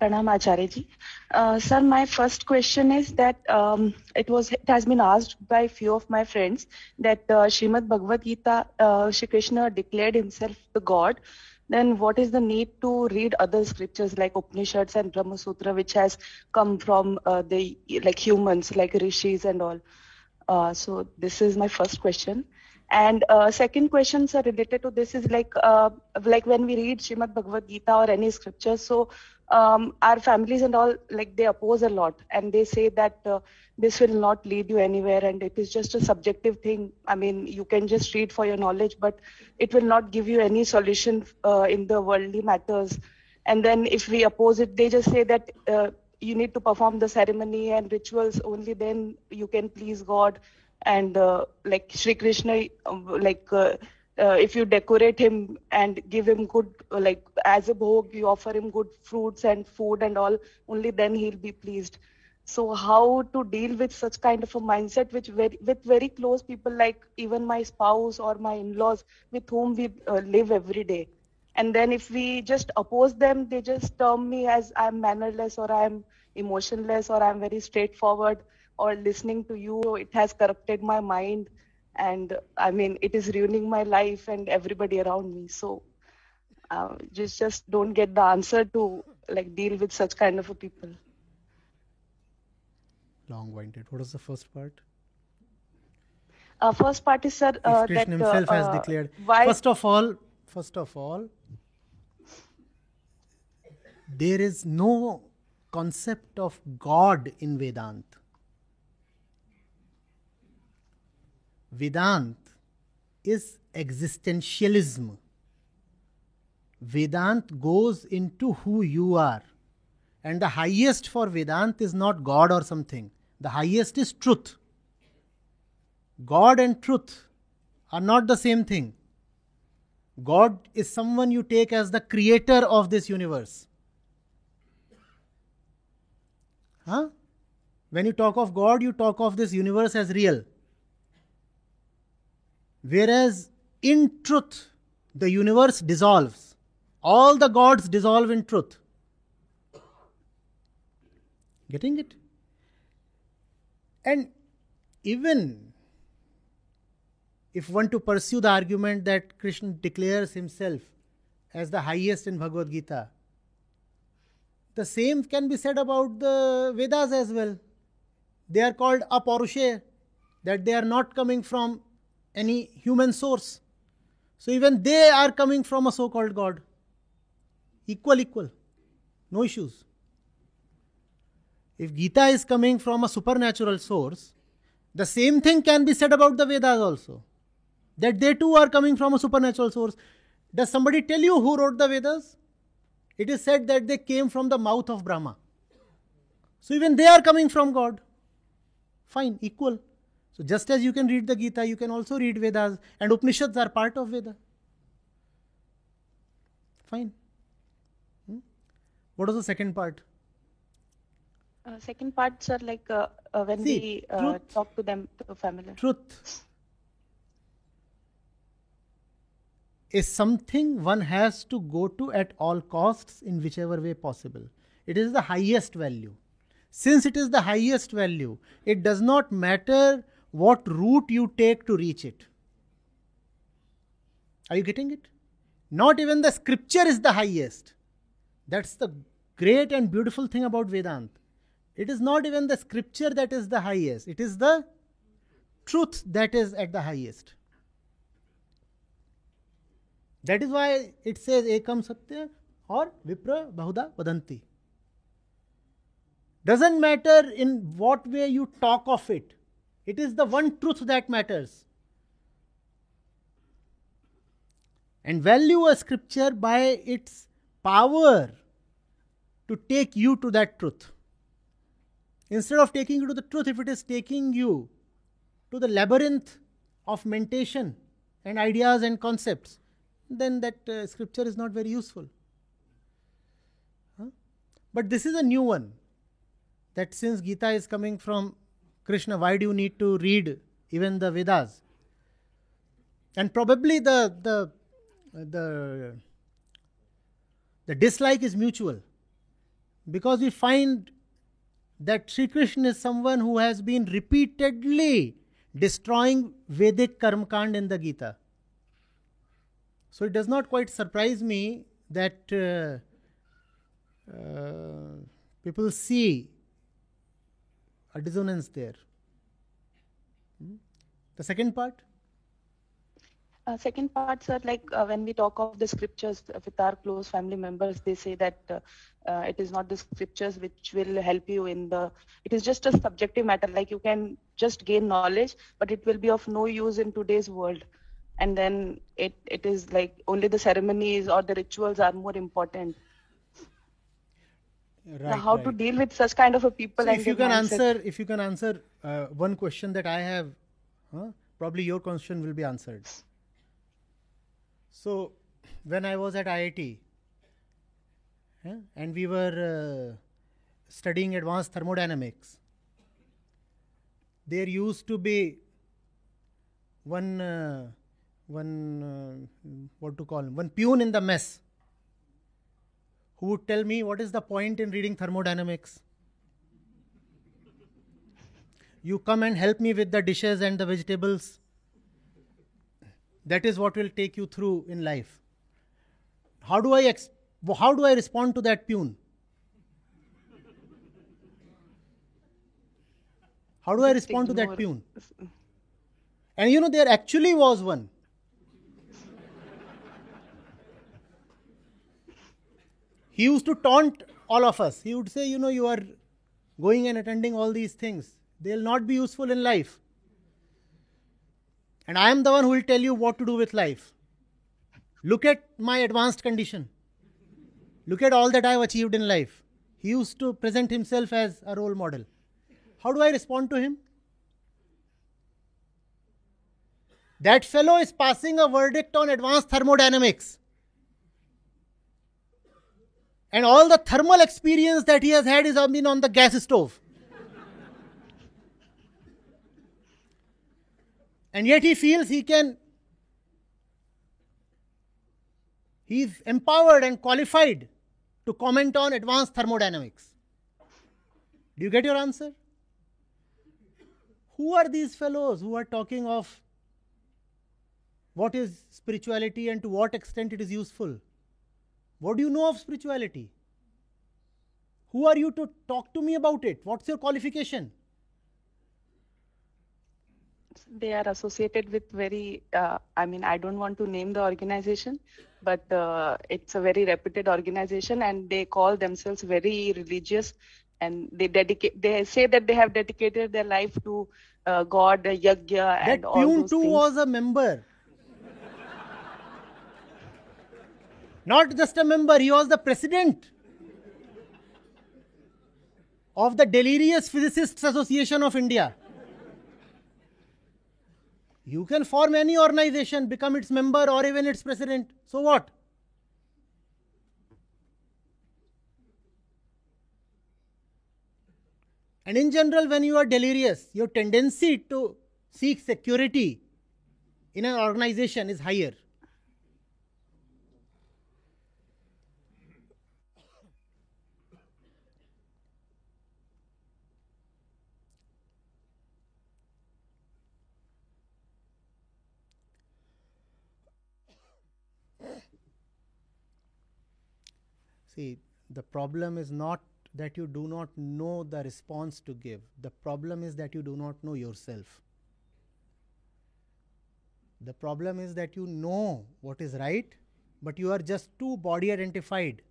Pranam Acharya uh, sir, my first question is that um, it was it has been asked by few of my friends that uh, Srimad Bhagavad Gita, uh, Shri Krishna declared himself the God. Then what is the need to read other scriptures like Upanishads and Brahma Sutra, which has come from uh, the like humans, like rishis and all? Uh, so this is my first question. And uh, second question, sir, related to this is like uh, like when we read Srimad Bhagavad Gita or any scripture, so um, our families and all like they oppose a lot. And they say that uh, this will not lead you anywhere and it is just a subjective thing. I mean you can just read for your knowledge but it will not give you any solution uh, in the worldly matters. And then if we oppose it they just say that uh, you need to perform the ceremony and rituals only then you can please god and uh, like Sri Krishna, like uh, uh, if you decorate him and give him good, like as a bhog, you offer him good fruits and food and all, only then he'll be pleased. So how to deal with such kind of a mindset, which very, with very close people like even my spouse or my in-laws, with whom we uh, live every day. And then if we just oppose them, they just term me as I'm mannerless or I'm emotionless or I'm very straightforward or listening to you, it has corrupted my mind. And I mean, it is ruining my life and everybody around me. So uh, just, just don't get the answer to like deal with such kind of a people. Long-winded. What was the first part? Uh, first part is sir uh, that uh, himself has uh, declared. Why First of all, first of all, there is no concept of God in Vedanta. Vedant is existentialism. Vedant goes into who you are. And the highest for Vedant is not God or something, the highest is truth. God and truth are not the same thing. God is someone you take as the creator of this universe. Huh? When you talk of God, you talk of this universe as real. Whereas in truth, the universe dissolves. All the gods dissolve in truth. Getting it? And even if one to pursue the argument that Krishna declares himself as the highest in Bhagavad Gita, the same can be said about the Vedas as well. They are called aparushe, that they are not coming from any human source. So even they are coming from a so called God. Equal, equal. No issues. If Gita is coming from a supernatural source, the same thing can be said about the Vedas also. That they too are coming from a supernatural source. Does somebody tell you who wrote the Vedas? It is said that they came from the mouth of Brahma. So even they are coming from God. Fine, equal. So just as you can read the Gita, you can also read Vedas, and Upanishads are part of Veda. Fine. Hmm? What was the second part? Uh, second parts are like uh, uh, when See, we uh, talk to them, to family. Truth is something one has to go to at all costs in whichever way possible. It is the highest value. Since it is the highest value, it does not matter what route you take to reach it. Are you getting it? Not even the scripture is the highest. That's the great and beautiful thing about Vedanta. It is not even the scripture that is the highest, it is the truth that is at the highest. That is why it says Ekam Satya or Vipra Bahudha Vadanti. Doesn't matter in what way you talk of it, it is the one truth that matters. And value a scripture by its power to take you to that truth. Instead of taking you to the truth, if it is taking you to the labyrinth of mentation and ideas and concepts, then that uh, scripture is not very useful. Huh? But this is a new one that since Gita is coming from Krishna, why do you need to read even the Vedas? And probably the the the the dislike is mutual Because we find that Sri Krishna is someone who has been repeatedly destroying Vedic Karmakand in the Gita. So it does not quite surprise me that uh, uh, people see a dissonance there. Hmm? The second part? Uh, second part, sir, like uh, when we talk of the scriptures with our close family members, they say that uh, uh, it is not the scriptures which will help you in the. It is just a subjective matter. Like you can just gain knowledge, but it will be of no use in today's world. And then it, it is like only the ceremonies or the rituals are more important. Right, how to deal with such kind of a people So and if you can mindset. answer, if you can answer uh, one question that I have, huh, probably your question will be answered. So, when I was at IIT, and we were uh, studying advanced thermodynamics, there used to be one, uh, one, uh, what to call him, one peon in the mess who would tell me what is the point in reading thermodynamics. You come and help me with the dishes and the vegetables. That is what will take you through in life. How do i ex- how do i respond to that peon how do i respond to that peon and you know there actually was one he used to taunt all of us. He would say, you know, you are going and attending all these things. They'll not be useful in life. And I am the one who will tell you what to do with life. Look at my advanced condition. Look at all that I have achieved in life. He used to present himself as a role model. How do I respond to him? That fellow is passing a verdict on advanced thermodynamics. And all the thermal experience that he has had is been on the gas stove. and yet he feels he can, he is empowered and qualified to comment on advanced thermodynamics. Do you get your answer? Who are these fellows who are talking of what is spirituality and to what extent it is useful? What do you know of spirituality? Who are you to talk to me about it? What's your qualification? they are associated with very uh, i mean i don't want to name the organization but uh, it's a very reputed organization and they call themselves very religious and they dedicate they say that they have dedicated their life to uh, god yagya That and all Pune those too things. was a member. Not just a member, he was the president of the Delirious Physicists Association of India. You can form any organization, become its member or even its president. So what? And in general, when you are delirious, your tendency to seek security in an organization is higher. See, the problem is not that you do not know the response to give. The problem is that you do not know yourself. The problem is that you know what is right, but you are just too body identified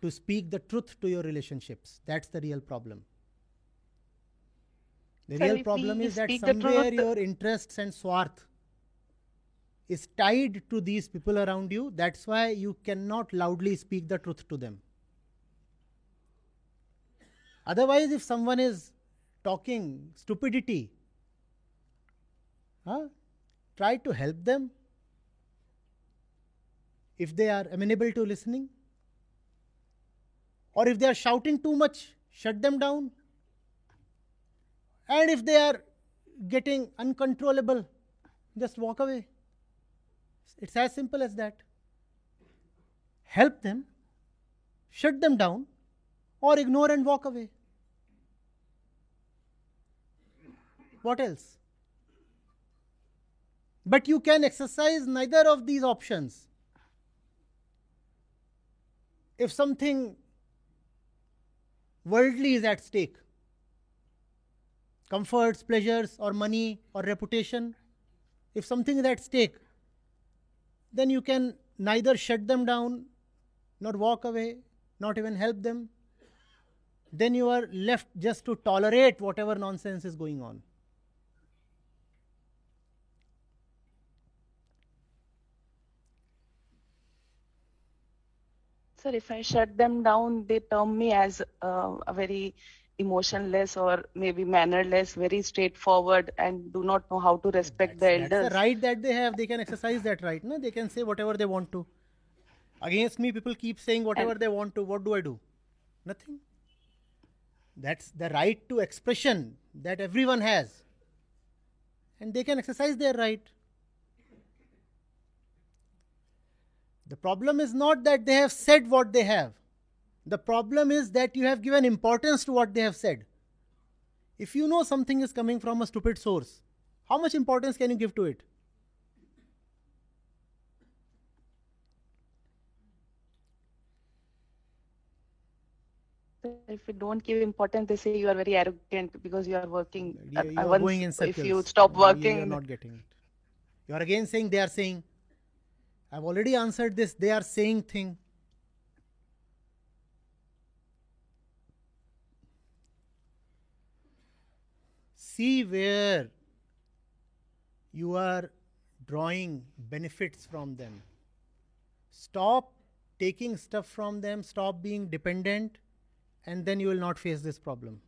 to speak the truth to your relationships. That's the real problem. The Sir, real problem is that somewhere your interests and swarth is tied to these people around you. That's why you cannot loudly speak the truth to them. Otherwise, if someone is talking stupidity, huh, try to help them. If they are amenable to listening, or if they are shouting too much, shut them down. And if they are getting uncontrollable, just walk away. It's as simple as that. Help them, shut them down, or ignore and walk away. What else? But you can exercise neither of these options. If something worldly is at stake, comforts, pleasures, or money, or reputation, if something is at stake, then you can neither shut them down, nor walk away, not even help them. Then you are left just to tolerate whatever nonsense is going on. Sir, if I shut them down, they term me as uh, a very emotionless or maybe mannerless, very straightforward, and do not know how to respect the elders. That's the right that they have. They can exercise that right. No? They can say whatever they want to. Against me, people keep saying whatever And- they want to. What do I do? Nothing. That's the right to expression that everyone has. And they can exercise their right. The problem is not that they have said what they have. The problem is that you have given importance to what they have said. If you know something is coming from a stupid source, how much importance can you give to it? If you don't give importance, they say you are very arrogant because you are working. You, Uh, you uh, are going in circles. If you stop working, You are not getting it. You are again saying they are saying. I've already answered this. They are saying thing. See where you are drawing benefits from them. Stop taking stuff from them, stop being dependent, and then you will not face this problem.